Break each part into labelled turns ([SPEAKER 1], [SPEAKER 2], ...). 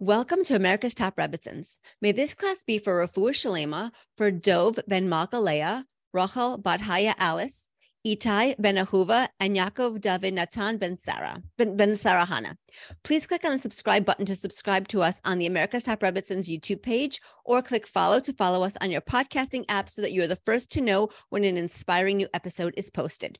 [SPEAKER 1] Welcome to America's Top Rebbitzins. May this class be for Rafua Shalema, for Dov ben Malka Rachel Badhaya Alice, Itai ben Ahuva, and Yaakov David Natan ben Sarah, ben, ben Sarahana. Please click on the subscribe button to subscribe to us on the America's Top Rebbitzins YouTube page, or click follow to follow us on your podcasting app so that you are the first to know when an inspiring new episode is posted.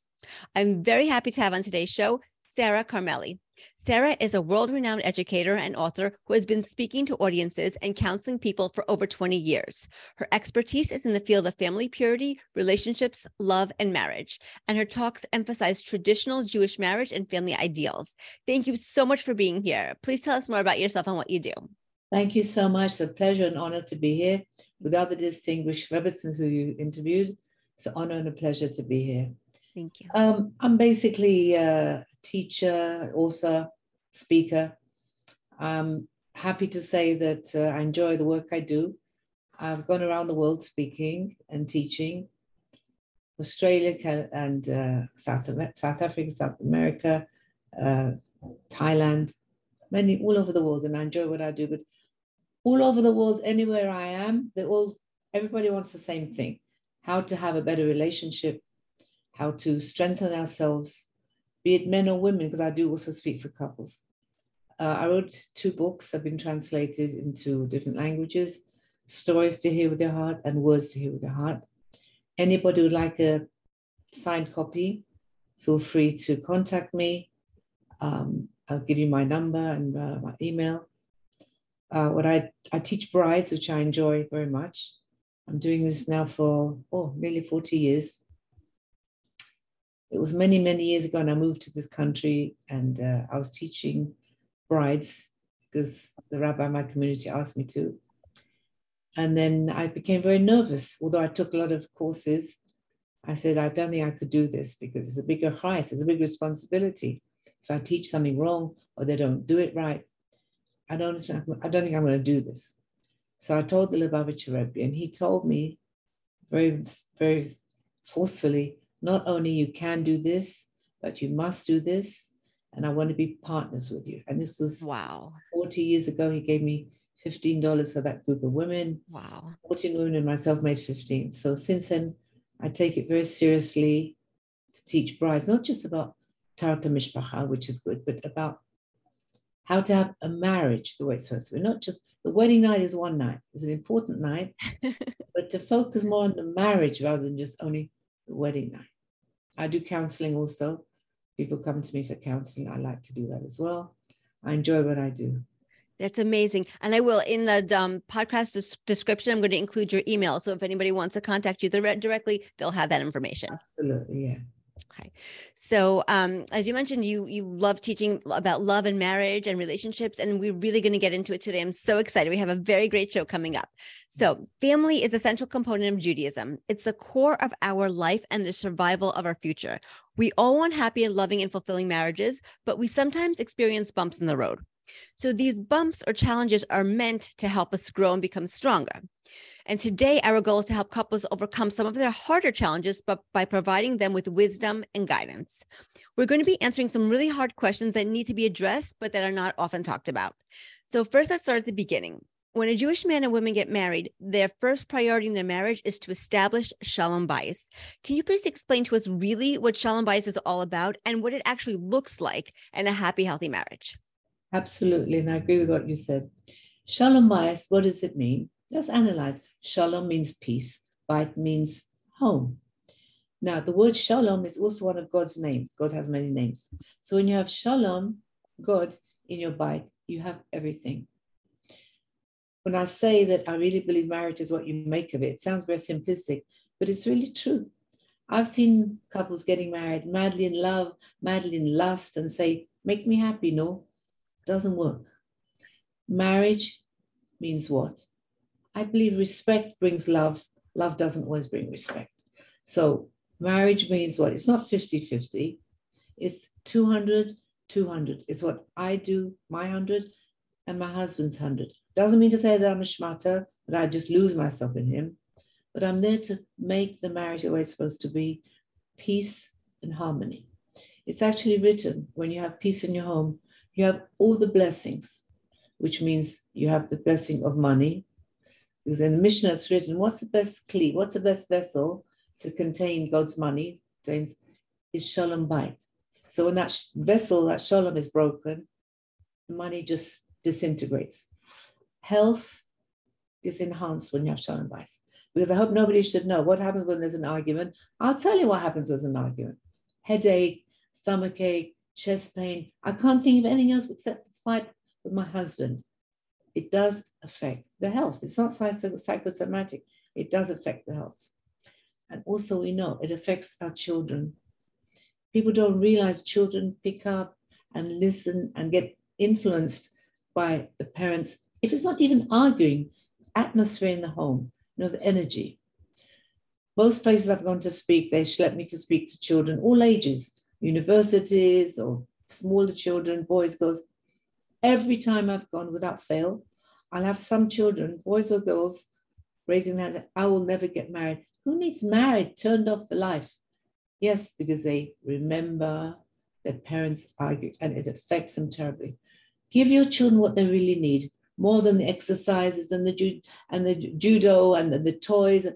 [SPEAKER 1] I'm very happy to have on today's show Sarah Carmeli. Sarah is a world renowned educator and author who has been speaking to audiences and counseling people for over 20 years. Her expertise is in the field of family purity, relationships, love, and marriage. And her talks emphasize traditional Jewish marriage and family ideals. Thank you so much for being here. Please tell us more about yourself and what you do.
[SPEAKER 2] Thank you so much. It's a pleasure and honor to be here with other distinguished Rebbitzins who you interviewed. It's an honor and a pleasure to be here.
[SPEAKER 1] Thank you.
[SPEAKER 2] Um, I'm basically a teacher, author, speaker. I'm happy to say that uh, I enjoy the work I do. I've gone around the world speaking and teaching. Australia and uh, South, South Africa, South America, uh, Thailand, many all over the world, and I enjoy what I do. But all over the world, anywhere I am, they all everybody wants the same thing: how to have a better relationship, how to strengthen ourselves, be it men or women, because I do also speak for couples. Uh, I wrote two books that have been translated into different languages Stories to Hear with Your Heart and Words to Hear with Your Heart. Anybody would like a signed copy, feel free to contact me. Um, I'll give you my number and uh, my email. Uh, what I, I teach brides, which I enjoy very much. I'm doing this now for oh nearly 40 years. It was many, many years ago, and I moved to this country, and uh, I was teaching brides because the rabbi in my community asked me to. And then I became very nervous, although I took a lot of courses. I said, I don't think I could do this because it's a bigger price, it's a big responsibility. If I teach something wrong or they don't do it right, I don't, I don't think I'm going to do this. So I told the Lubavitcher Rebbe, and he told me very, very forcefully, not only you can do this, but you must do this, and I want to be partners with you. And this was
[SPEAKER 1] wow
[SPEAKER 2] 40 years ago. He gave me $15 for that group of women.
[SPEAKER 1] Wow.
[SPEAKER 2] 14 women and myself made 15. So since then, I take it very seriously to teach brides, not just about Taharat Mishpacha, which is good, but about how to have a marriage the way it's supposed to be. Not just the wedding night is one night, it's an important night, but to focus more on the marriage rather than just only the wedding night. I do counseling also people come to me for counseling. I like to do that as well. I enjoy what I do.
[SPEAKER 1] That's amazing. And I will, in the um, podcast description, I'm going to include your email. So if anybody wants to contact you directly, they'll have that information.
[SPEAKER 2] Absolutely. Yeah.
[SPEAKER 1] Okay. So um, as you mentioned, you you love teaching about love and marriage and relationships, and we're really going to get into it today. I'm so excited. We have a very great show coming up. So family is a central component of Judaism. It's the core of our life and the survival of our future. We all want happy and loving and fulfilling marriages, but we sometimes experience bumps in the road. So these bumps or challenges are meant to help us grow and become stronger. And today, our goal is to help couples overcome some of their harder challenges, but by providing them with wisdom and guidance. We're going to be answering some really hard questions that need to be addressed, but that are not often talked about. So, first, let's start at the beginning. When a Jewish man and woman get married, their first priority in their marriage is to establish Shalom Bayis. Can you please explain to us really what Shalom Bayis is all about and what it actually looks like in a happy, healthy marriage?
[SPEAKER 2] Absolutely. And I agree with what you said. Shalom Bayis, what does it mean? Let's analyze. Shalom means peace, Bait means home. Now, the word shalom is also one of God's names. God has many names. So when you have shalom, God, in your bite, you have everything. When I say that I really believe marriage is what you make of it, it sounds very simplistic, but it's really true. I've seen couples getting married, madly in love, madly in lust, and say, make me happy. No, doesn't work. Marriage means what? I believe respect brings love. Love doesn't always bring respect. So marriage means what? It's not 50 50, it's 200 200. It's what I do, my 100, and my husband's 100. Doesn't mean to say that I'm a schmatter, that I just lose myself in him, but I'm there to make the marriage the way it's supposed to be peace and harmony. It's actually written when you have peace in your home, you have all the blessings. which means you have the blessing of money. Because in the Mishnah it's written, what's the best kli, what's the best vessel to contain God's money? Is shalom bayit. So when that vessel, that shalom is broken, the money just disintegrates. Health is enhanced when you have shalom bayit. Because I hope nobody should know what happens when there's an argument. I'll tell you what happens there's an argument. Headache, stomach ache, chest pain. I can't think of anything else except the fight with my husband. It does affect the health. It's not psychosomatic. It does affect the health. And also we know it affects our children. People don't realize children pick up and listen and get influenced by the parents. If it's not even arguing, atmosphere in the home, you know, the energy. Most places I've gone to speak, they let me to speak to children, all ages, universities or smaller children, boys, girls. Every time I've gone without fail, I'll have some children, boys or girls, raising their hand, I will never get married. Who needs married, turned off for life? Yes, because they remember their parents argue and it affects them terribly. Give your children what they really need, more than the exercises and the, ju- and the judo and the, the toys.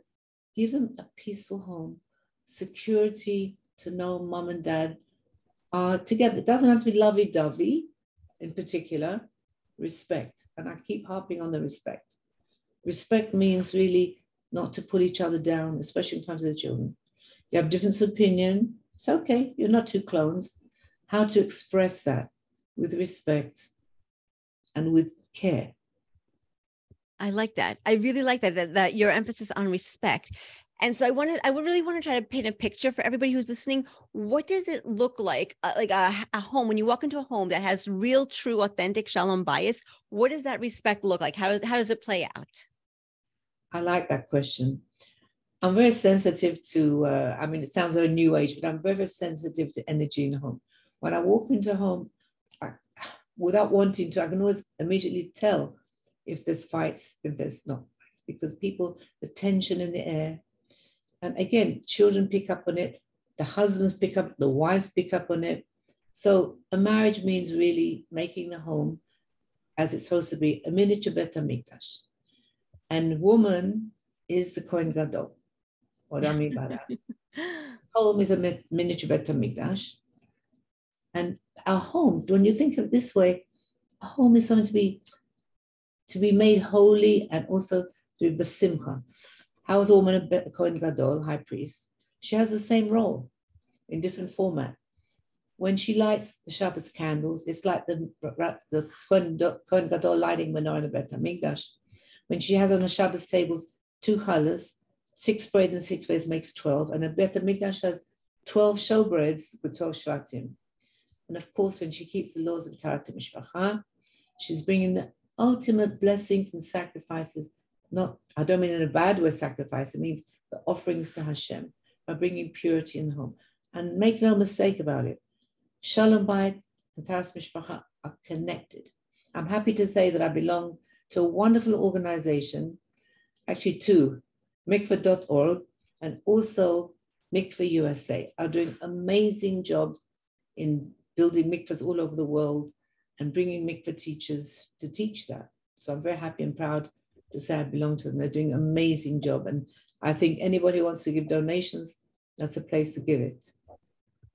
[SPEAKER 2] Give them a peaceful home, security, to know mom and dad are together. It doesn't have to be lovey dovey in particular, respect. And I keep harping on the respect. Respect means really not to put each other down, especially in front of the children. You have different opinion. It's okay. You're not two clones. How to express that with respect and with care.
[SPEAKER 1] I like that. I really like that, that, that your emphasis on respect and so I wanted, I would really want to try to paint a picture for everybody who's listening. What does it look like, uh, like a, a, home, when you walk into a home that has real, true, authentic shalom bayis? What does that respect look like? How does, how does it play out?
[SPEAKER 2] I like that question. I'm very sensitive to, uh, I mean, it sounds very new age, but I'm very, very sensitive to energy in a home. When I walk into a home, I, without wanting to, I can always immediately tell if there's fights, if there's not fights, because people, the tension in the air, and again, children pick up on it, the husbands pick up, the wives pick up on it. So a marriage means really making the home as it's supposed to be, a miniature Bet HaMikdash. And woman is the Kohen Gadol. What do I mean by that? home is a miniature Bet HaMikdash. And our home, when you think of it this way, a home is something to be to be made holy and also to be besimcha. How is a woman a Kohen Gadol, high priest? She has the same role in different format. When she lights the Shabbos candles, it's like the, Kohen Gadol lighting menorah in the Beit HaMikdash. When she has on the Shabbos tables two challahs, six bread and six ways makes 12, and the Beit HaMikdash has 12 showbreads with 12 shvatim. And of course, when she keeps the laws of Taharat Mishpacha, she's bringing the ultimate blessings and sacrifices not, I don't mean in a bad way sacrifice, it means the offerings to Hashem by bringing purity in the home. And make no mistake about it, Shalom Bayit and Taharat Mishpacha are connected. I'm happy to say that I belong to a wonderful organization, actually two, mikveh.org and also Mikvah USA are doing amazing jobs in building mikvahs all over the world and bringing mikveh teachers to teach that. So I'm very happy and proud to say I belong to them. They're doing an amazing job. And I think anybody who wants to give donations, that's a place to give it.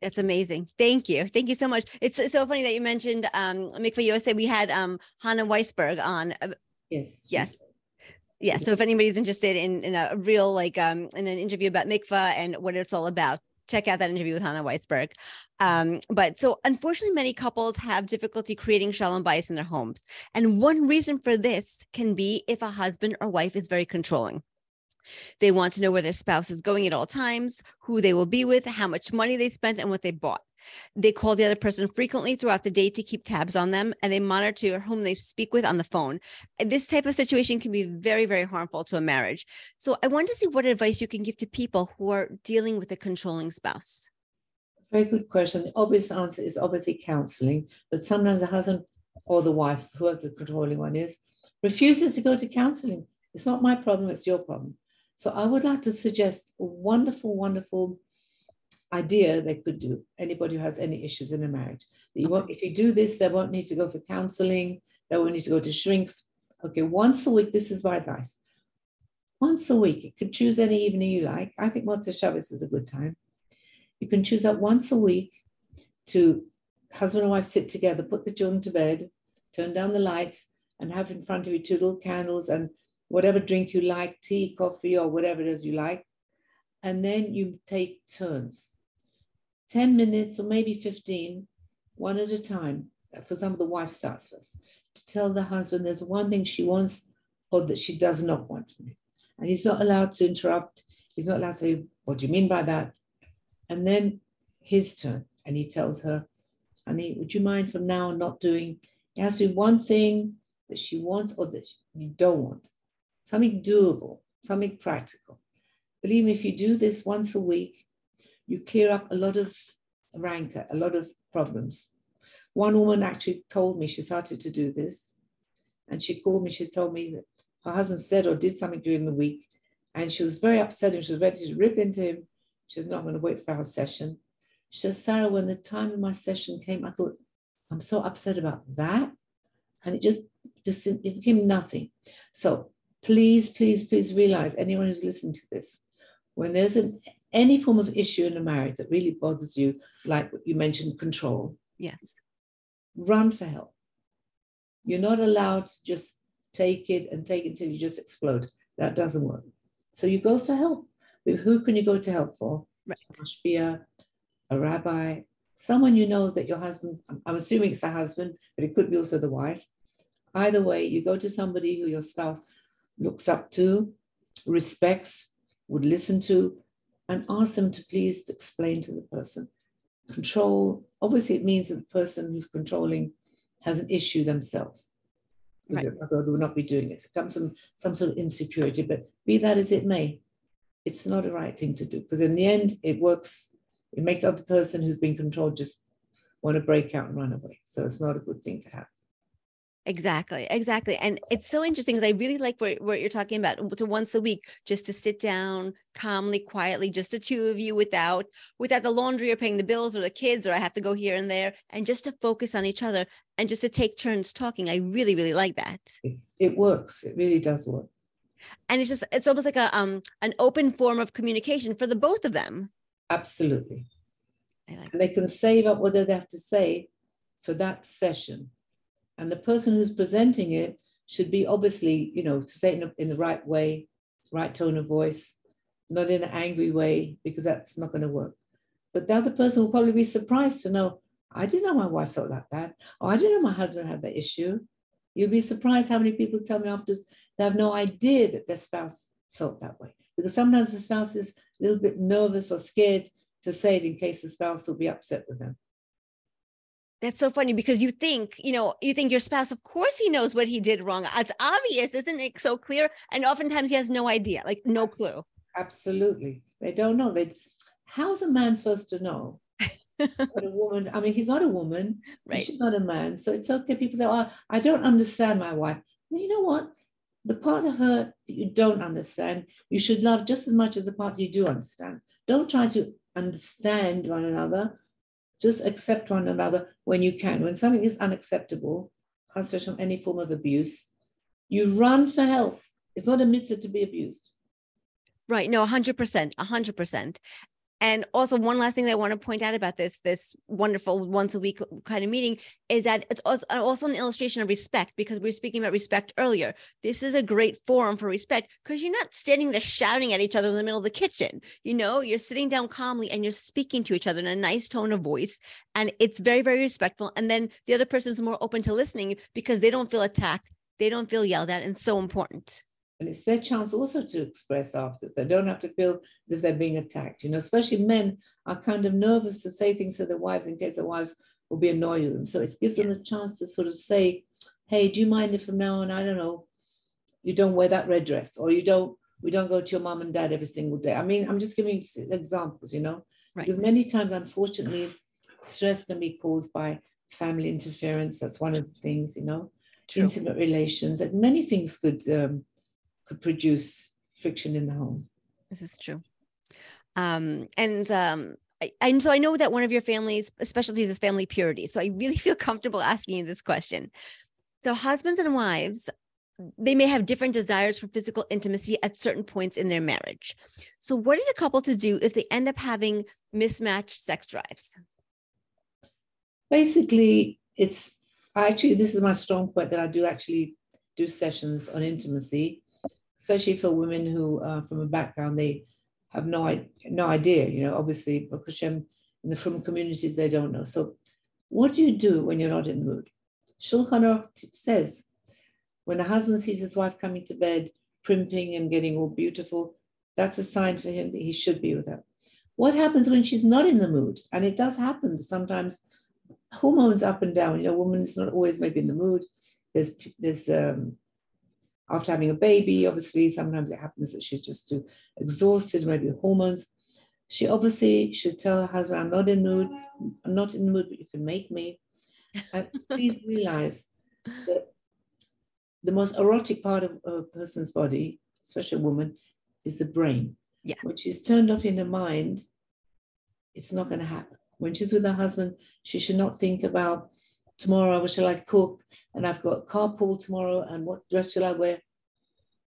[SPEAKER 1] That's amazing. Thank you. Thank you so much. It's so funny that you mentioned um, Mikvah USA. We had um, Hannah Weisberg on.
[SPEAKER 2] Uh, yes.
[SPEAKER 1] Yes. Yeah. So if anybody's interested in, in a real, like um, in an interview about mikvah and what it's all about, check out that interview with Hannah Weisberg. Um, but so unfortunately, many couples have difficulty creating shalom bayis in their homes. And one reason for this can be if a husband or wife is very controlling. They want to know where their spouse is going at all times, who they will be with, how much money they spent, and what they bought. They call the other person frequently throughout the day to keep tabs on them, and they monitor whom they speak with on the phone. This type of situation can be very, very harmful to a marriage. So I want to see what advice you can give to people who are dealing with a controlling spouse.
[SPEAKER 2] Very good question. The obvious answer is obviously counseling, but sometimes the husband or the wife, whoever the controlling one is, refuses to go to counseling. It's not my problem, it's your problem. So I would like to suggest a wonderful, wonderful idea they could do. Anybody who has any issues in a marriage, that you want, if you do this, they won't need to go for counseling. they won't need to go to shrinks. Okay, once a week, this is my advice. Once a week, you can choose any evening you like. I think Motzei Shabbos is a good time. You can choose that once a week to husband and wife sit together, put the children to bed, turn down the lights, and have in front of you two little candles and whatever drink you like, tea, coffee, or whatever it is you like. And then you take turns 10 minutes or maybe 15, one at a time. For example, the wife starts first to tell the husband there's one thing she wants or that she does not want from him. And he's not allowed to interrupt. He's not allowed to say, What do you mean by that? And then his turn. And he tells her, Honey, would you mind from now on not doing? It has to be one thing that she wants or that you don't want. Something doable, something practical. Believe me, if you do this once a week, you clear up a lot of rancor, a lot of problems. One woman actually told me she started to do this, and she called me. She told me that her husband said or did something during the week, and she was very upset and she was ready to rip into him. She was not going to wait for our session. She said, Sarah, when the time of my session came, I thought, I'm so upset about that. And it just, just it became nothing. So please, please, please realize, anyone who's listening to this, when there's an, any form of issue in a marriage that really bothers you, like you mentioned, control.
[SPEAKER 1] Yes.
[SPEAKER 2] Run for help. You're not allowed to just take it and take it until you just explode. That doesn't work. So you go for help. Who can you go to help for?
[SPEAKER 1] Right.
[SPEAKER 2] Mashpia, a rabbi, someone you know that your husband, I'm assuming it's the husband, but it could be also the wife. Either way, you go to somebody who your spouse looks up to, respects, would listen to, and ask them to please explain to the person. Control, obviously, it means that the person who's controlling has an issue themselves. Right. Although they would not be doing it. It comes from some sort of insecurity, but be that as it may, it's not a right thing to do because in the end, it works, it makes the other person who's being controlled just want to break out and run away. So it's not a good thing to have.
[SPEAKER 1] Exactly, exactly. And it's so interesting because I really like what, what you're talking about to once a week, just to sit down calmly, quietly, just the two of you without without the laundry or paying the bills or the kids, or I have to go here and there, and just to focus on each other and just to take turns talking. I really, really like that.
[SPEAKER 2] It's, it works. It really does work.
[SPEAKER 1] And it's just it's almost like a um an open form of communication for the both of them.
[SPEAKER 2] Absolutely. Like and they can save up what they have to say for that session and the person who's presenting it should be obviously, you know, to say it in, a, in the right way, right tone of voice, not in an angry way, because that's not going to work. But the other person will probably be surprised to know, I didn't know my wife felt like that. Or I didn't know my husband had that issue. You'll be surprised how many people tell me after they have no idea that their spouse felt that way. Because sometimes the spouse is a little bit nervous or scared to say it in case the spouse will be upset with them.
[SPEAKER 1] That's so funny because you think, you know, you think your spouse, of course, he knows what he did wrong. It's obvious, isn't it so clear? And oftentimes he has no idea, like no clue.
[SPEAKER 2] Absolutely. They don't know. They how's a man supposed to know? but a woman, I mean, he's not a woman, right? She's not a man. So it's okay. People say, Oh, I don't understand my wife. Well, you know what? The part of her that you don't understand, you should love just as much as the part you do understand. Don't try to understand one another just accept one another when you can. When something is unacceptable, from any form of abuse, you run for help. It's not a mitzvah to be abused.
[SPEAKER 1] Right. No, 100%. 100%. And also, one last thing that I want to point out about this this wonderful once a week kind of meeting is that it's uh, also an illustration of respect because we were speaking about respect earlier. This is a great forum for respect because you're not standing there shouting at each other in the middle of the kitchen. You know, you're sitting down calmly and you're speaking to each other in a nice tone of voice, and it's very, very respectful. And then the other person's more open to listening because they don't feel attacked, they don't feel yelled at, and so important
[SPEAKER 2] and it's their chance also to express after. They don't have to feel as if they're being attacked. You know, especially men are kind of nervous to say things to their wives in case their wives will be annoyed with them. So it gives them a chance to sort of say, "Hey, do you mind if from now on, I don't know, you don't wear that red dress, or you don't, we don't go to your mom and dad every single day." I mean, I'm just giving examples, you know, right. because many times, unfortunately, stress can be caused by family interference. That's one of the things, you know. True. Intimate relations, and many things could um, could produce friction in the home.
[SPEAKER 1] This is true. Um, and um, I, and so I know that one of your family's specialties is family purity. So I really feel comfortable asking you this question. So husbands and wives, they may have different desires for physical intimacy at certain points in their marriage. So what is a couple to do if they end up having mismatched sex drives?
[SPEAKER 2] Basically, it's actually this is my strong point that I do actually do sessions on intimacy, especially for women who are from a background they have no no idea. You know, obviously, because in the frum communities they don't know. So, what do you do when you're not in the mood? Shulchan Aruch says, when a husband sees his wife coming to bed, primping and getting all beautiful, that's a sign for him that he should be with her. What happens when she's not in the mood? And it does happen sometimes. Hormones up and down. You know, woman not always maybe in the mood. There's there's um, after having a baby, obviously sometimes it happens that she's just too exhausted, maybe hormones. She obviously should tell her husband, I'm not in the mood, I'm not in the mood, but you can make me. Uh, and please realize that the most erotic part of a person's body, especially a woman, is the brain.
[SPEAKER 1] Yes.
[SPEAKER 2] When she's turned off in her mind, it's not going to happen. When she's with her husband, she should not think about tomorrow, what shall I cook? And I've got carpool tomorrow, and what dress shall I wear?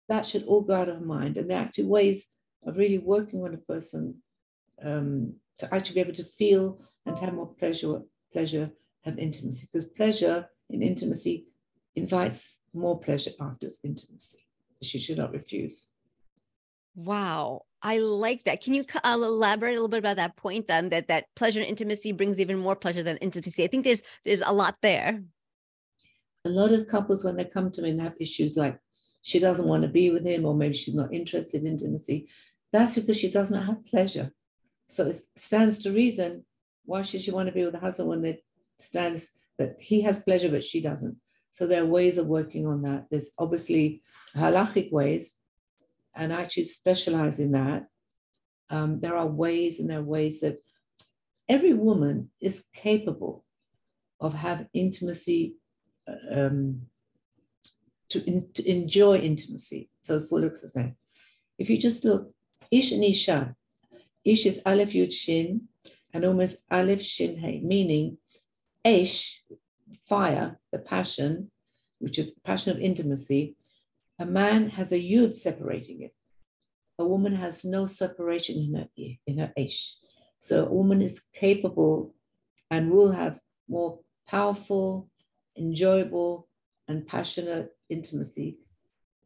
[SPEAKER 2] That should all go out of mind. And there are actually ways of really working on a person um, to actually be able to feel and have more pleasure, pleasure, have intimacy. Because pleasure in intimacy invites more pleasure after intimacy. She should not refuse.
[SPEAKER 1] Wow. I like that. Can you uh, elaborate a little bit about that point then that that pleasure and intimacy brings even more pleasure than intimacy? I think there's there's a lot there.
[SPEAKER 2] A lot of couples when they come to me and have issues like she doesn't want to be with him or maybe she's not interested in intimacy, that's because she does not have pleasure. So it stands to reason why should she want to be with a husband when it stands that he has pleasure but she doesn't. So there are ways of working on that. There's obviously halachic ways and actually specialize in that. Um, there are ways, and there are ways that every woman is capable of have intimacy, uh, um, to, in, to enjoy intimacy. So full extent. If you just look, Ish and Isha, Ish is Aleph Yud Shin, and almost Aleph Shin meaning Ish, fire, the passion, which is the passion of intimacy, a man has a yud separating it. A woman has no separation in her in her ish. So a woman is capable and will have more powerful, enjoyable, and passionate intimacy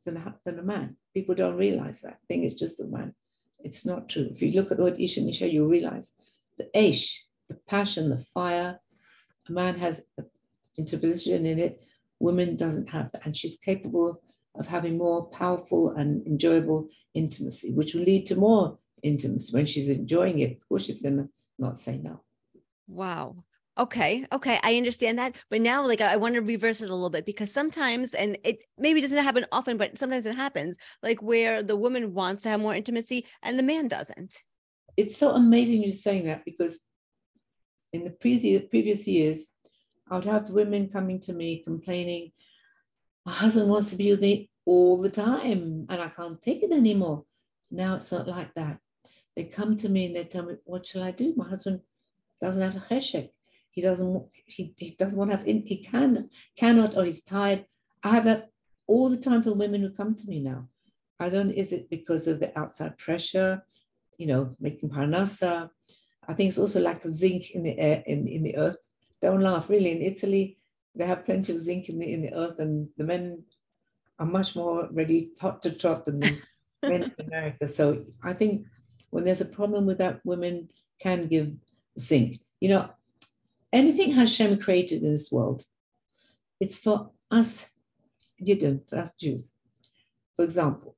[SPEAKER 2] than, than a man. People don't realize that. Thing is just a man. It's not true. If you look at the word ish and isha, you realize the ish, the passion, the fire, a man has interposition in it. Woman doesn't have that, and she's capable of having more powerful and enjoyable intimacy, which will lead to more intimacy. When she's enjoying it, of course, she's going to not say no.
[SPEAKER 1] Wow. Okay. Okay. I understand that. But now, like, I want to reverse it a little bit because sometimes, and it maybe doesn't happen often, but sometimes it happens, like where the woman wants to have more intimacy and the man doesn't.
[SPEAKER 2] It's so amazing you're saying that because in the previous previous years, I would have women coming to me complaining my husband wants to be with me all the time and I can't take it anymore. Now it's not like that. They come to me and they tell me, what shall I do? My husband doesn't have a cheshek. He doesn't, he, he doesn't want to have, he can, cannot, or he's tired. I have that all the time for women who come to me now. I don't, is it because of the outside pressure, you know, making parnasa? I think it's also lack of zinc in the air, in, in the earth. Don't laugh, really. In Italy, they have plenty of zinc in the, in the earth, and the men are much more ready hot to trot than the men in America. So I think when there's a problem with that, women can give zinc. You know, anything Hashem created in this world, it's for us, Yidden, for us Jews. For example,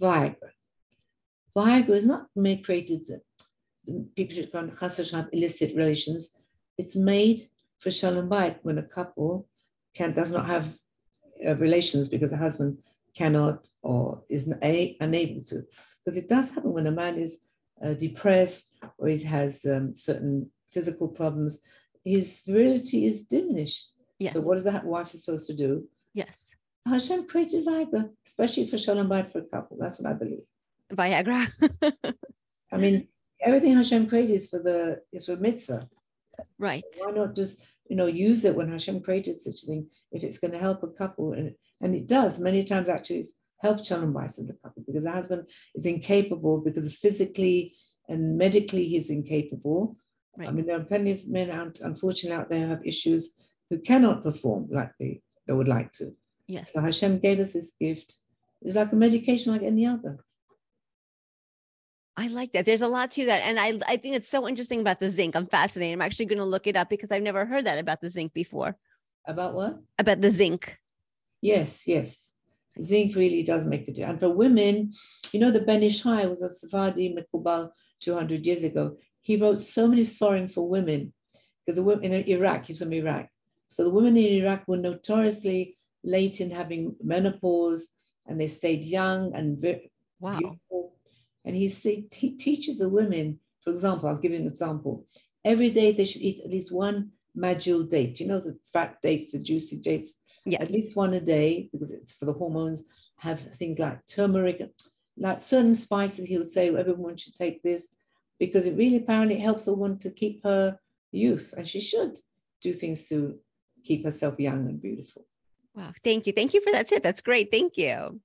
[SPEAKER 2] Viagra. Viagra is not made created that people should go and have illicit relations. It's made for shalom bayit when a couple can does not have uh, relations because the husband cannot or is a, unable to. Because it does happen when a man is uh, depressed or he has um, certain physical problems, his virility is diminished.
[SPEAKER 1] Yes.
[SPEAKER 2] So what is that wife supposed to do?
[SPEAKER 1] Yes.
[SPEAKER 2] Hashem created Viagra, especially for shalom bayit for a couple. That's what I believe.
[SPEAKER 1] Viagra.
[SPEAKER 2] I mean, everything Hashem created is for the is for mitzvah.
[SPEAKER 1] Right.
[SPEAKER 2] Why not just you know, use it when Hashem created such a thing, if it's going to help a couple. And, and it does many times actually help Shalom Bayis in the couple because the husband is incapable because physically and medically he's incapable. Right. I mean, there are plenty of men out, unfortunately, out there who have issues who cannot perform like they, they would like to.
[SPEAKER 1] Yes.
[SPEAKER 2] So Hashem gave us this gift. It's like a medication like any other.
[SPEAKER 1] I like that. There's a lot to that. And I, I think it's so interesting about the zinc. I'm fascinated. I'm actually going to look it up because I've never heard that about the zinc before.
[SPEAKER 2] About what?
[SPEAKER 1] About the zinc.
[SPEAKER 2] Yes, yes. Zinc really does make a difference. And for women, you know, the Ben Ish was a Sephardi Mekubal 200 years ago. He wrote so many sforim for women because the women in Iraq, he's from Iraq. So the women in Iraq were notoriously late in having menopause and they stayed young and very
[SPEAKER 1] wow. beautiful
[SPEAKER 2] and he, say, he teaches the women, for example, I'll give you an example. Every day they should eat at least one medjool date. You know, the fat dates, the juicy dates.
[SPEAKER 1] Yes.
[SPEAKER 2] At least one a day because it's for the hormones. Have things like turmeric, like certain spices. He would say everyone should take this because it really apparently helps a woman to keep her youth, and she should do things to keep herself young and beautiful.
[SPEAKER 1] Wow, thank you, thank you for that tip. That's great. Thank you.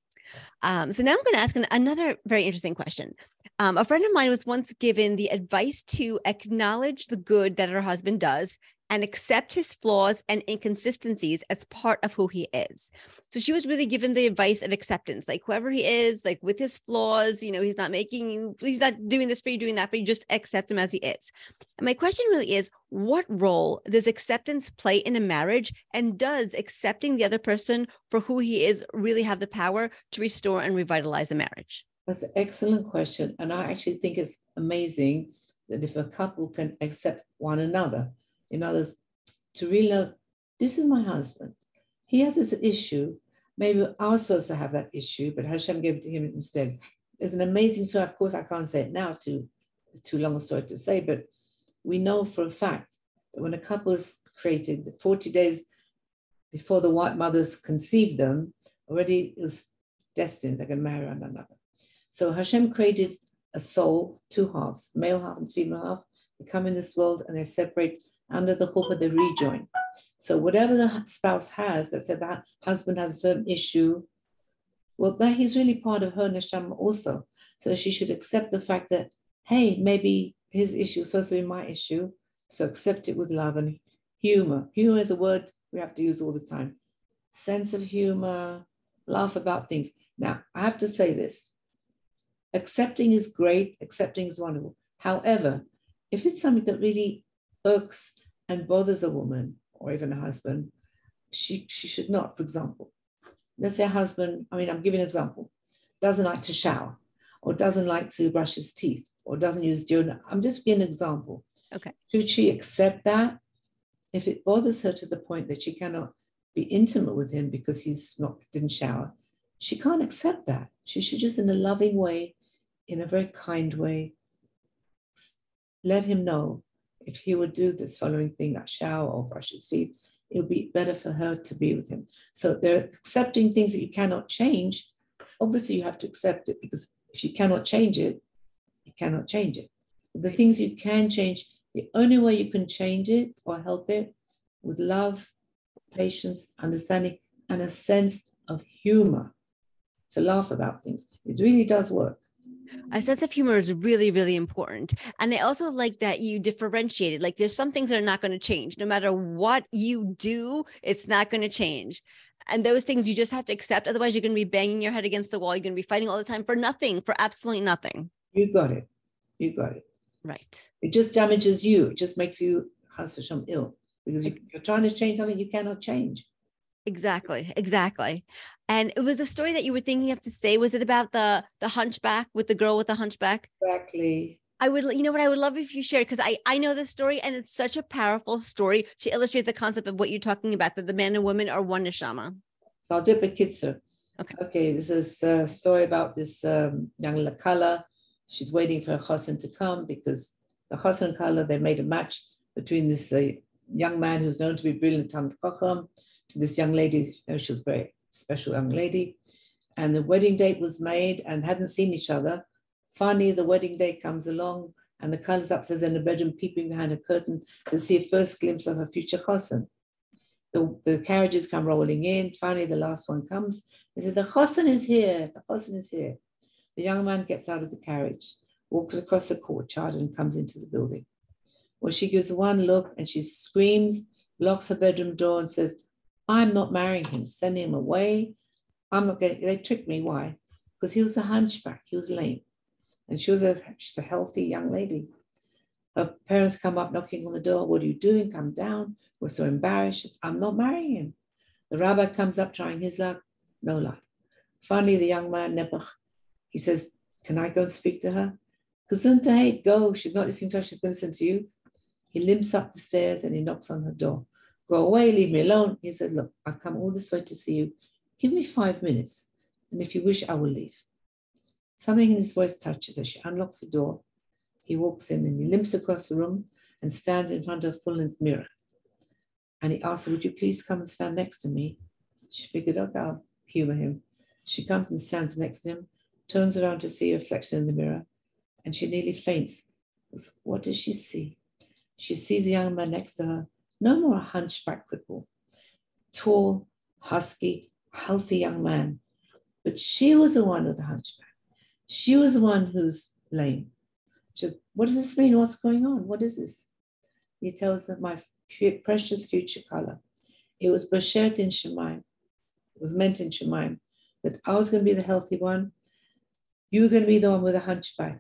[SPEAKER 1] Um, so now I'm going to ask an, another very interesting question. Um, a friend of mine was once given the advice to acknowledge the good that her husband does and accept his flaws and inconsistencies as part of who he is. So she was really given the advice of acceptance, like whoever he is, like with his flaws, you know, he's not making you, he's not doing this for you, doing that for you, just accept him as he is. And my question really is what role does acceptance play in a marriage? And does accepting the other person for who he is really have the power to restore and revitalize a marriage?
[SPEAKER 2] That's an excellent question. And I actually think it's amazing that if a couple can accept one another, in others to really know this is my husband. He has this issue. Maybe supposed to have that issue, but Hashem gave it to him instead. There's an amazing story. Of course, I can't say it now. It's too, it's too long a story to say, but we know for a fact that when a couple is created, 40 days before the white mothers conceived them, already it was destined they're going to marry one another. So Hashem created a soul, two halves, male half and female half. They come in this world and they separate under the hope of the rejoin. So whatever the spouse has, that said that husband has a certain issue, well, that he's really part of her neshama also. So she should accept the fact that, hey, maybe his issue is supposed to be my issue. So accept it with love and humor. Humor is a word we have to use all the time. Sense of humor, laugh about things. Now, I have to say this. Accepting is great, accepting is wonderful. However, if it's something that really irks and bothers a woman or even a husband, she, she should not, for example, let's say a husband, I mean, I'm giving an example, doesn't like to shower or doesn't like to brush his teeth or doesn't use deodorant. I'm just giving an example.
[SPEAKER 1] Okay.
[SPEAKER 2] Should she accept that? If it bothers her to the point that she cannot be intimate with him because he's not didn't shower, she can't accept that. She should just in a loving way, in a very kind way, let him know if he would do this following thing, a shower or brush his teeth, it would be better for her to be with him. So they're accepting things that you cannot change. Obviously, you have to accept it because if you cannot change it, you cannot change it. But the things you can change, the only way you can change it or help it with love, patience, understanding, and a sense of humor to laugh about things. It really does work
[SPEAKER 1] a sense of humor is really really important. And i also like that you differentiated like there's some things that are not going to change. No matter what you do it's not going to change. And those things you just have to accept. Otherwise you're going to be banging your head against the wall. You're going to be fighting all the time for nothing for absolutely nothing.
[SPEAKER 2] You got it. You got it.
[SPEAKER 1] Right.
[SPEAKER 2] It just damages you. It just makes you ill. Because you're trying to change something you cannot change
[SPEAKER 1] Exactly, exactly. And it was the story that you were thinking of to say. Was it about the the hunchback with the girl with the hunchback?
[SPEAKER 2] Exactly.
[SPEAKER 1] I would, you know what, I would love if you shared because I I know this story and it's such a powerful story to illustrate the concept of what you're talking about that the man and woman are one neshama.
[SPEAKER 2] So I'll do it kitzer.
[SPEAKER 1] Okay.
[SPEAKER 2] Okay. This is a story about this um, young Lakala. She's waiting for her husband to come because the and Kala they made a match between this uh, young man who's known to be brilliant Tam Kocham to this young lady. She was a very special young lady. And the wedding date was made and hadn't seen each other. Finally, the wedding day comes along and the kallah's upstairs in the bedroom, peeping behind a curtain to see a first glimpse of her future chosson. The, the carriages come rolling in. Finally, the last one comes. They say, The chosson is here. The chosson is here. The young man gets out of the carriage, walks across the courtyard, and comes into the building. Well, she gives one look and she screams, locks her bedroom door, and says, I'm not marrying him, sending him away. I'm not getting, they tricked me. Why? Because he was a hunchback, he was lame. And she was a, she's a healthy young lady. Her parents come up knocking on the door. What are you doing? Come down. We're so embarrassed. I'm not marrying him. The rabbi comes up trying his luck. No luck. Finally, the young man, Nebuch, he says, Can I go and speak to her? Gesundheit, go. She's not listening to us. She's going to listen to you. He limps up the stairs and he knocks on her door. Go away, leave me alone. He says, Look, I've come all this way to see you. Give me five minutes. And if you wish, I will leave. Something in his voice touches her. She unlocks the door. He walks in and he limps across the room and stands in front of a full length mirror. And he asks her, Would you please come and stand next to me? She figured, Okay, I'll humor him. She comes and stands next to him, turns around to see a reflection in the mirror, and she nearly faints. What does she see? She sees the young man next to her, no more a hunchback cripple, tall, husky, healthy young man. But she was the one with the hunchback. She was the one who's lame. She what does this mean? What's going on? What is this? He tells her, my precious future kallah. It was Bashert in Shamayim. It was meant in Shamayim that I was going to be the healthy one. You were going to be the one with a hunchback.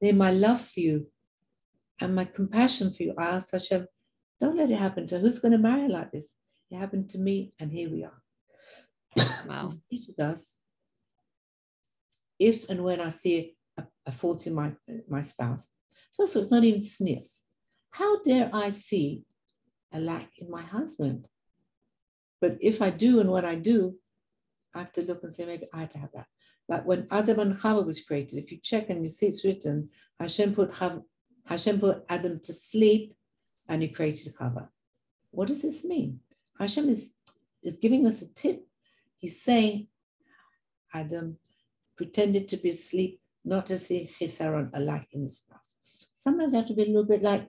[SPEAKER 2] Then my love for you and my compassion for you, I asked Hashem, don't let it happen to who's going to marry like this. It happened to me, and here we are. Wow. He teaches us if and when I see a, a fault in my, my spouse. First of all, it's not even sneers. How dare I see a lack in my husband? But if I do and what I do, I have to look and say, maybe I had to have that. Like when Adam and Chava was created, if you check and you see it's written, Hashem put, Hashem put Adam to sleep and he created Chava. What does this mean? Hashem is, is giving us a tip. He's saying, Adam, pretended to be asleep, not to see chisaron, a lack in his spouse. Sometimes I have to be a little bit like,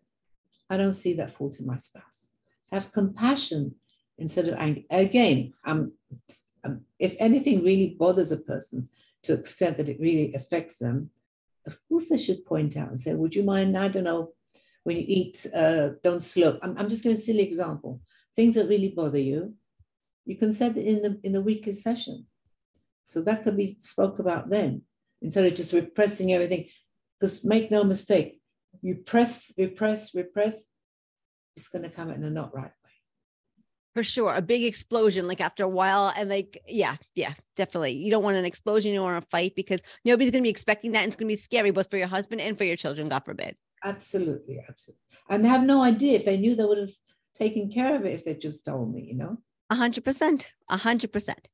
[SPEAKER 2] I don't see that fault in my spouse. To have compassion instead of anger. Again, um, if anything really bothers a person to the extent that it really affects them, of course they should point out and say, would you mind, I don't know, when you eat, uh, don't slurp. I'm, I'm just giving a silly example. Things that really bother you, you can set it in the, in the weekly session. So that could be spoke about then instead of just repressing everything. Because make no mistake, you press, repress, repress, it's going to come in a not right way.
[SPEAKER 1] For sure. A big explosion, like after a while. And like, yeah, yeah, definitely. You don't want an explosion, you want a fight because nobody's going to be expecting that. And it's going to be scary both for your husband and for your children, God forbid.
[SPEAKER 2] Absolutely. Absolutely. And have no idea if they knew they would have taken care of it if they just told me, you know?
[SPEAKER 1] A hundred percent. A hundred percent.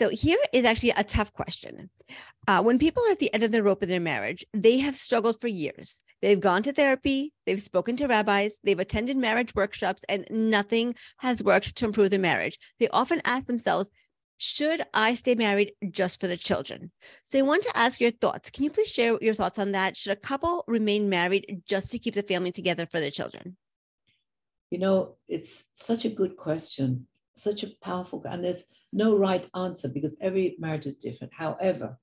[SPEAKER 1] So here is actually a tough question. Uh, when people are at the end of the rope in their marriage, they have struggled for years. They've gone to therapy, they've spoken to rabbis, they've attended marriage workshops, and nothing has worked to improve their marriage. They often ask themselves, should I stay married just for the children? So I want to ask your thoughts. Can you please share your thoughts on that? Should a couple remain married just to keep the family together for their children?
[SPEAKER 2] You know, it's such a good question, such a powerful, and there's no right answer because every marriage is different. However,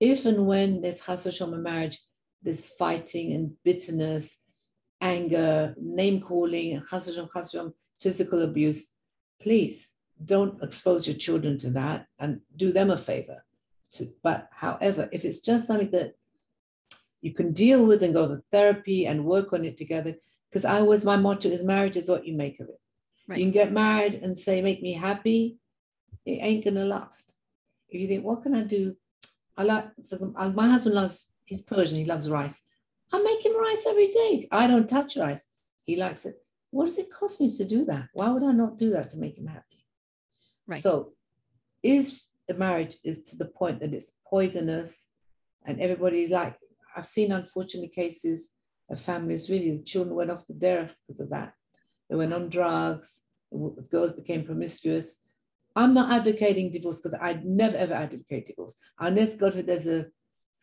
[SPEAKER 2] if and when there's chas a marriage, there's fighting and bitterness, anger, name calling, chas physical abuse, please don't expose your children to that and do them a favor. To, but however, if it's just something that you can deal with and go to therapy and work on it together, because I always, my motto is marriage is what you make of it. Right. You can get married and say, make me happy, it ain't gonna last. If you think, what can I do? I like, for example, my husband loves, he's Persian, he loves rice. I make him rice every day. I don't touch rice. He likes it. What does it cost me to do that? Why would I not do that to make him happy? Right. So, if the marriage is to the point that it's poisonous and everybody's like, I've seen unfortunate cases of families really, the children went off the derech because of that. They went on drugs, girls became promiscuous, I'm not advocating divorce because I'd never ever advocate divorce unless God forbid there's a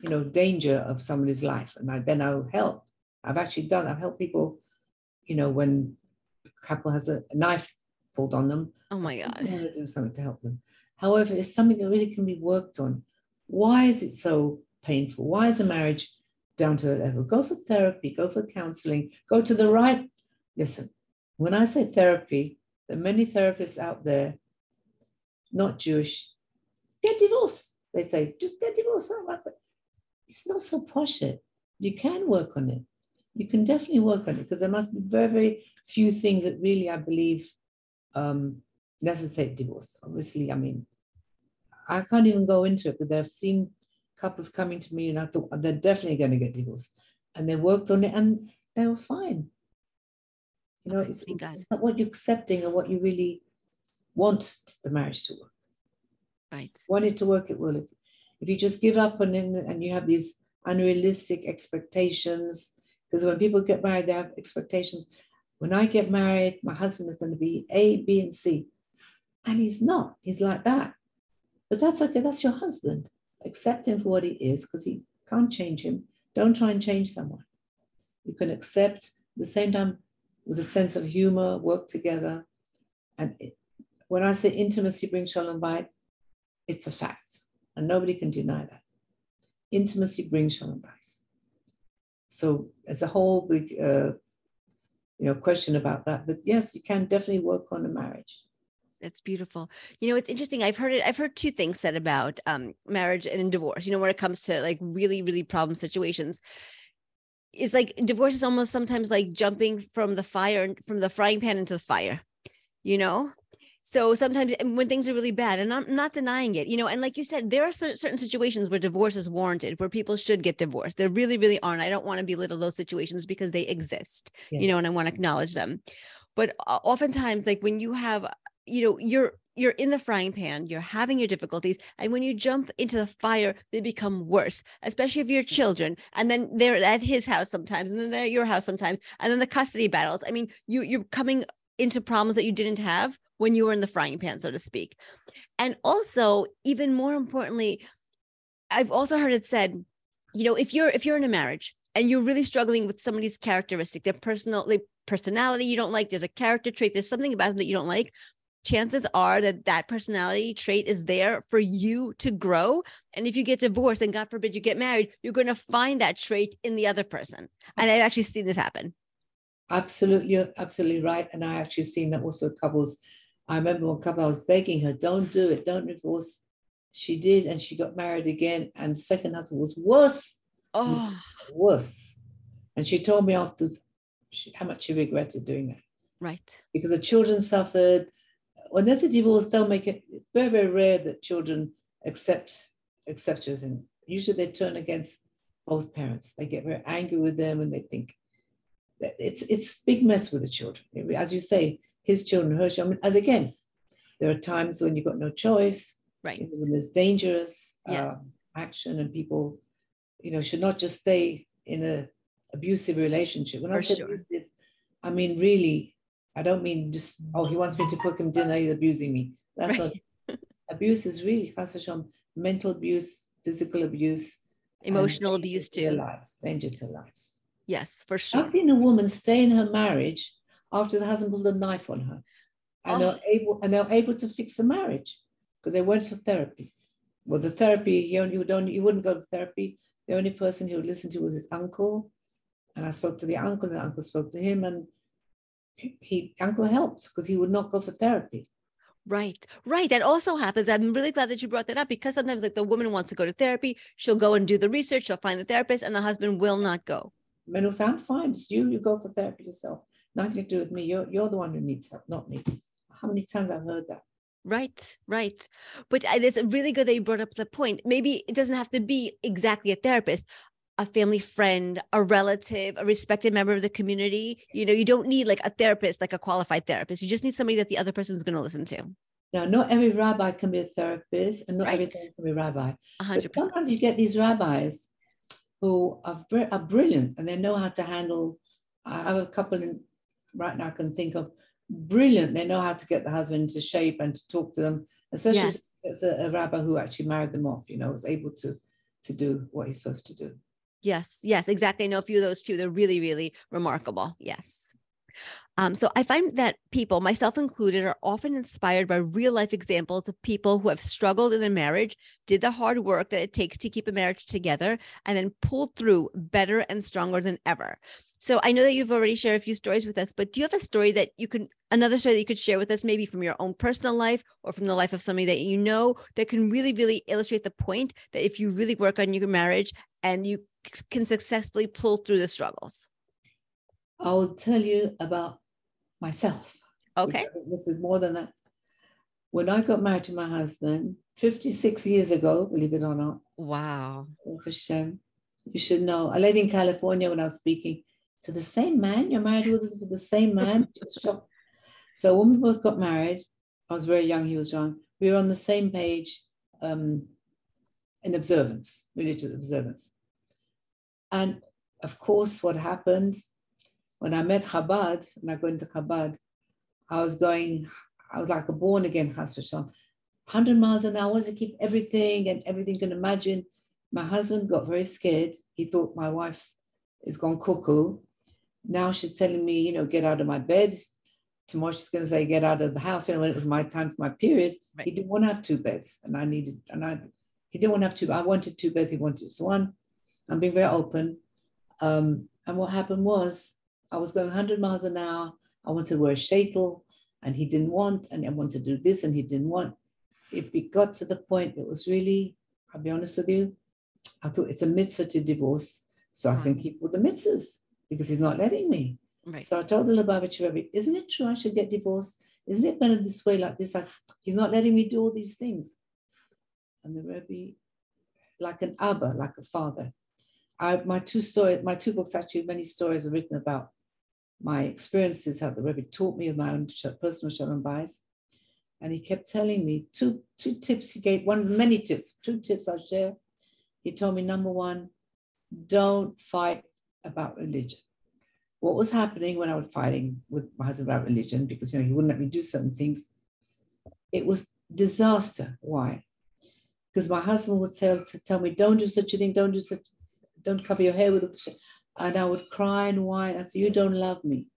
[SPEAKER 2] you know, danger of somebody's life. And I, then I'll help. I've actually done, I've helped people, you know, when a couple has a knife pulled on them.
[SPEAKER 1] Oh my
[SPEAKER 2] I
[SPEAKER 1] God.
[SPEAKER 2] want to do something to help them. However, it's something that really can be worked on. Why is it so painful? Why is the marriage down to that level? Go for therapy, go for counseling, go to the right. Listen, when I say therapy, there are many therapists out there, not Jewish, get divorced. They say, just get divorced. It's not so posh. It. You can work on it. You can definitely work on it because there must be very, very few things that really, I believe, um, necessitate divorce. Obviously, I mean, I can't even go into it, but I've seen couples coming to me and I thought they're definitely going to get divorced. And they worked on it and they were fine. You know,
[SPEAKER 1] Okay,
[SPEAKER 2] it's, it's, it's not what you're accepting and what you really want the marriage to work.
[SPEAKER 1] Right.
[SPEAKER 2] Want it to work, it will. If, if you just give up on it and you have these unrealistic expectations, because when people get married, they have expectations. When I get married, my husband is going to be A, B, and C. And he's not. He's like that. But that's okay. That's your husband. Accept him for what he is because he can't change him. Don't try and change someone. You can accept at the same time with a sense of humor, work together. And it, when I say intimacy brings shalom bayit, it's a fact. And nobody can deny that. Intimacy brings shalom bayit. So as a whole big uh, you know question about that. But yes, you can definitely work on a marriage.
[SPEAKER 1] That's beautiful. You know, it's interesting. I've heard it. I've heard two things said about um, marriage and divorce. You know, when it comes to like really, really problem situations, it's like divorce is almost sometimes like jumping from the fire, from the frying pan into the fire. You know, so sometimes when things are really bad, and I'm not denying it. You know, and like you said, there are certain situations where divorce is warranted, where people should get divorced. There really, really aren't. I don't want to belittle those situations because they exist. You know, and I want to acknowledge them. But oftentimes, like when you have you know you're you're in the frying pan you're having your difficulties and when you jump into the fire they become worse especially if you're children and then they're at his house sometimes and then they're at your house sometimes and then the custody battles i mean you you're coming into problems that you didn't have when you were in the frying pan so to speak and also even more importantly i've also heard it said you know if you're if you're in a marriage and you're really struggling with somebody's characteristic their personal like personality you don't like there's a character trait there's something about them that you don't like chances are that that personality trait is there for you to grow. And if you get divorced and God forbid you get married, you're going to find that trait in the other person. And I've actually seen this happen.
[SPEAKER 2] Absolutely, you're absolutely right. And I actually seen that also couples. I remember one couple I was begging her, don't do it, don't divorce. She did, and she got married again. And second husband was worse,
[SPEAKER 1] Oh,
[SPEAKER 2] worse. And she told me afterwards she, how much she regretted doing that
[SPEAKER 1] right.
[SPEAKER 2] because the children suffered. When there's a divorce, they'll make it very, very rare that children accept accept everything. Usually they turn against both parents. They get very angry with them and they think that it's it's big mess with the children. As you say, his children, her children. As again, there are times when you've got no choice,
[SPEAKER 1] Right.
[SPEAKER 2] when there's dangerous
[SPEAKER 1] Yes.
[SPEAKER 2] um, action and people, you know, should not just stay in a abusive relationship. When I
[SPEAKER 1] For
[SPEAKER 2] say
[SPEAKER 1] sure.
[SPEAKER 2] abusive, I mean really, I don't mean just, oh, he wants me to cook him dinner, he's abusing me. That's not abuse is really mental abuse, physical abuse,
[SPEAKER 1] Emotional abuse
[SPEAKER 2] to their
[SPEAKER 1] too.
[SPEAKER 2] lives, danger to lives.
[SPEAKER 1] Yes, for sure.
[SPEAKER 2] I've seen a woman stay in her marriage after the husband pulled a knife on her, and they're
[SPEAKER 1] Oh.
[SPEAKER 2] able and they're able to fix the marriage because they went for therapy. Well, the therapy you only would only you wouldn't go to therapy. The only person he would listen to was his uncle, and I spoke to the uncle, and the uncle spoke to him, and he, he uncle helped because he would not go for therapy.
[SPEAKER 1] Right, right. That also happens. I'm really glad that you brought that up because sometimes, like, the woman wants to go to therapy, she'll go and do the research, she'll find the therapist, and the husband will not go.
[SPEAKER 2] Men will say, I'm fine, it's you, you go for therapy yourself. Nothing to do with me. You're, you're the one who needs help, not me. How many times I've heard that?
[SPEAKER 1] Right, right. But uh, it's really good that you brought up the point. Maybe it doesn't have to be exactly a therapist, a family friend, a relative, a respected member of the community. You know, you don't need like a therapist, like a qualified therapist. You just need somebody that the other person is going to listen to.
[SPEAKER 2] Now, not every rabbi can be a therapist, and not every
[SPEAKER 1] Right.
[SPEAKER 2] therapist can be a rabbi. But
[SPEAKER 1] hundred percent.
[SPEAKER 2] sometimes you get these rabbis who are, br- are brilliant and they know how to handle. I have a couple in, right now I can think of brilliant. They know how to get the husband into shape and to talk to them, especially
[SPEAKER 1] Yes.
[SPEAKER 2] it's a, a rabbi who actually married them off, you know, was able to to do what he's supposed to do.
[SPEAKER 1] Yes, yes, exactly. I know a few of those too. They're really, really remarkable. Yes. Um, so I find that people, myself included, are often inspired by real life examples of people who have struggled in their marriage, did the hard work that it takes to keep a marriage together, and then pulled through better and stronger than ever. So I know that you've already shared a few stories with us, but do you have a story that you can, another story that you could share with us, maybe from your own personal life or from the life of somebody that you know that can really, really illustrate the point that if you really work on your marriage and you can successfully pull through the struggles?
[SPEAKER 2] I'll tell you about myself.
[SPEAKER 1] Okay.
[SPEAKER 2] This is more than that. When I got married to my husband 56 years ago, believe it or not.
[SPEAKER 1] Wow.
[SPEAKER 2] Hashem, um, you should know. I lived in California, when I was speaking, to the same man, you're married with the same man. so when we both got married, I was very young, he was young. We were on the same page um, in observance, religious observance. And of course, what happened when I met Chabad, when I got into Chabad, I was going, I was like a born again Chas 100 miles an hour to keep everything and everything you can imagine. My husband got very scared. He thought my wife is gone cuckoo. Now she's telling me, you know, get out of my bed. Tomorrow she's going to say, get out of the house. You know, when it was my time for my period, right. he didn't want to have two beds. And I needed, and I, he didn't want to have two. I wanted two beds. He wanted just one. I'm being very open. Um, and what happened was I was going 100 miles an hour. I wanted to wear a shaitel, and he didn't want, and I wanted to do this, and he didn't want. If it got to the point, it was really, I'll be honest with you, I thought it's a mitzvah to divorce, so I can mm. keep with the mitzvahs because he's not letting me. Right. So I told the Lubavitcher Rebbe, isn't it true I should get divorced? Isn't it better this way, like this? Like, he's not letting me do all these things. And the Rebbe, like an Abba, like a father. I, my two stories, my two books actually, many stories are written about my experiences, how the Rebbe taught me of my own personal shalom bayis. And he kept telling me two, two tips he gave, one of many tips, two tips I'll share. He told me, number one, don't fight about religion. What was happening when I was fighting with my husband about religion, because you know he wouldn't let me do certain things, it was disaster. Why? Because my husband would tell to tell me, don't do such a thing, don't do such, don't cover your hair with a and I would cry and whine. I said, You don't love me.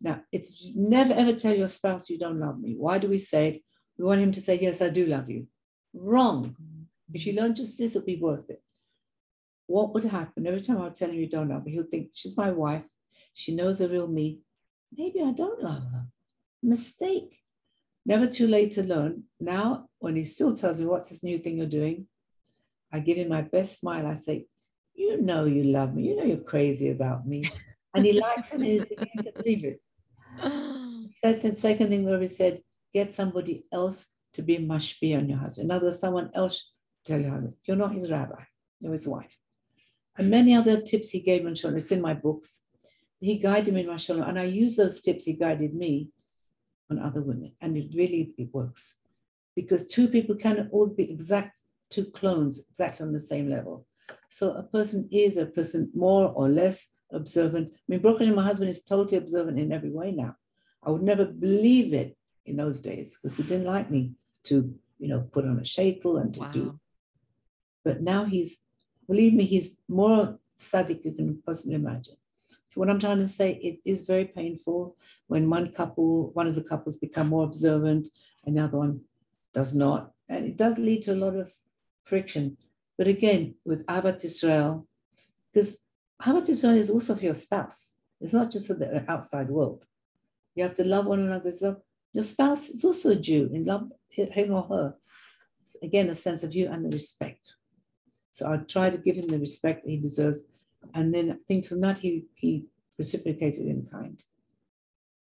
[SPEAKER 2] Now, it's never ever tell your spouse you don't love me. Why do we say it? We want him to say, Yes, I do love you. Wrong. If you learn just this, it'll be worth it. What would happen every time I would tell him you don't love her, He'll think, She's my wife. She knows the real me. Maybe I don't love her. Mistake. Never too late to learn. Now, when he still tells me, What's this new thing you're doing? I give him my best smile. I say, you know you love me. You know you're crazy about me. And he likes it and he's beginning to believe it. Second, second thing where he said, get somebody else to be mashpia on your husband. In other words, someone else tell your husband, you're not his rabbi, you're his wife. And many other tips he gave Shalom, it's in my books. He guided me in my Shalom, and I use those tips he guided me on other women. And it really it works. Because two people cannot all be exact, two clones exactly on the same level. So a person is a person more or less observant. I mean, Baruch my husband is totally observant in every way now. I would never believe it in those days because he didn't like me to, you know, put on a shaitel and to wow. do. But now he's, believe me, he's more tzaddik you can possibly imagine. So what I'm trying to say, it is very painful when one couple, one of the couples become more observant and the other one does not. And it does lead to a lot of friction. But again, with Ahavat Israel, because Ahavat Israel is also for your spouse. It's not just for the outside world. You have to love one another. So your spouse is also a Jew and love him or her. It's again, a sense of you and the respect. So I try to give him the respect that he deserves. And then I think from that, he, he reciprocated in kind.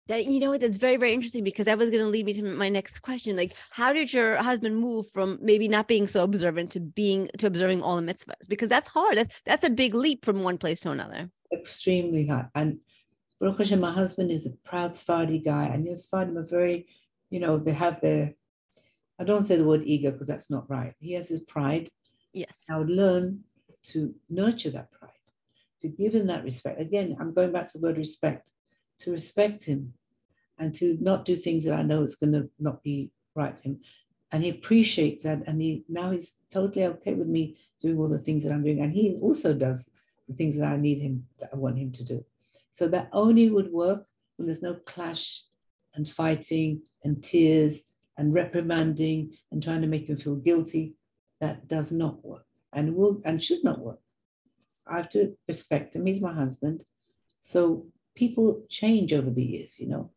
[SPEAKER 1] That you know that's very very interesting because that was going to lead me to my next question. Like how did your husband move from maybe not being so observant to being to observing all the mitzvahs? Because that's hard. That's, that's a big leap from one place to another.
[SPEAKER 2] Extremely hard. And Baruch Hashem, my husband is a proud Sephardi guy. And you Sephardim are very you know they have their I don't say the word ego because that's not right. He has his pride
[SPEAKER 1] yes
[SPEAKER 2] I would learn to nurture that pride to give him that respect again I'm going back to the word respect to respect him and to not do things that I know is going to not be right for him. and he appreciates that. And he now he's totally okay with me doing all the things that I'm doing. And he also does the things that I need him, that I want him to do. So that only would work when there's no clash and fighting and tears and reprimanding and trying to make him feel guilty. That does not work and will and should not work. I have to respect him. He's my husband. So people change over the years, you know,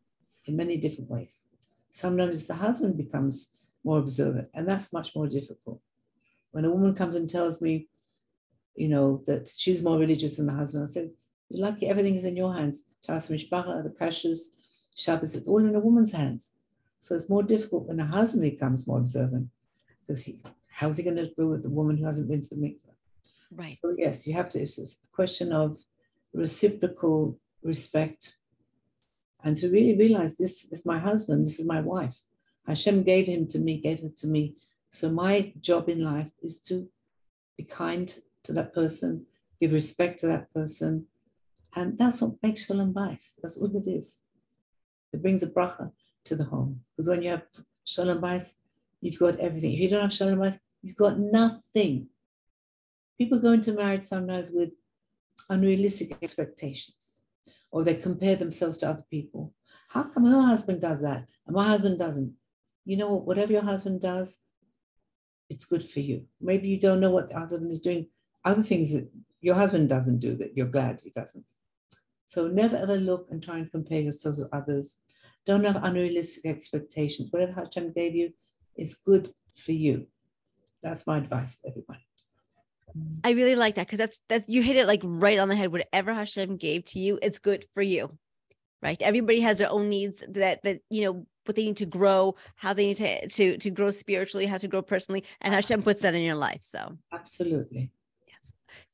[SPEAKER 2] in many different ways. Sometimes the husband becomes more observant, and that's much more difficult. When a woman comes and tells me, you know, that she's more religious than the husband, I said, You're lucky everything is in your hands. Taharas Mishpacha, the Kashas, Shabbos, it's all in a woman's hands. So it's more difficult when the husband becomes more observant because he, how's he going to go with the woman who hasn't been to the mikveh?
[SPEAKER 1] Right.
[SPEAKER 2] So yes, you have to. It's a question of reciprocal respect, and to really realize this is my husband, this is my wife. Hashem gave him to me, gave it to me. So my job in life is to be kind to that person, give respect to that person, and that's what makes shalom bayis. That's what it is. It brings a bracha to the home because when you have shalom bayis, you've got everything. If you don't have shalom bayis, you've got nothing. People go into marriage sometimes with unrealistic expectations, or they compare themselves to other people. How come her husband does that and my husband doesn't? You know what? Whatever your husband does, it's good for you. Maybe you don't know what the husband is doing, other things that your husband doesn't do that you're glad he doesn't. So never ever look and try and compare yourselves with others. Don't have unrealistic expectations. Whatever Hashem gave you is good for you. That's my advice to everyone.
[SPEAKER 1] I really like that because that's that you hit it like right on the head. Whatever Hashem gave to you, it's good for you. Right. Everybody has their own needs that that you know what they need to grow, how they need to to to grow spiritually, how to grow personally, and Hashem puts that in your life. So
[SPEAKER 2] absolutely.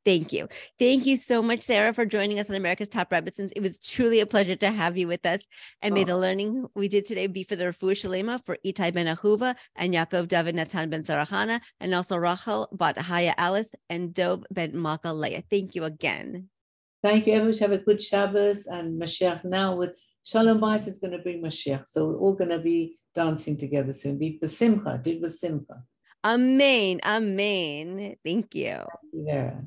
[SPEAKER 1] Thank you. Thank you so much, Sarah, for joining us on America's Top Rebbetzins. It was truly a pleasure to have you with us. And oh. may the learning we did today be for the Refuah Shalema for Itai ben Ahuva and Yaakov David Natan ben Sarahana, and also Rachel Bat Haya Alice and Dov ben Malka Leah. Thank you again.
[SPEAKER 2] Thank you, everyone. Have a good Shabbos and Mashiach now with Shalom Bayis is going to bring Mashiach. So we're all going to be dancing together soon. Be Basimcha, do Basimcha.
[SPEAKER 1] Amen. Amen. Thank you.
[SPEAKER 2] Yeah.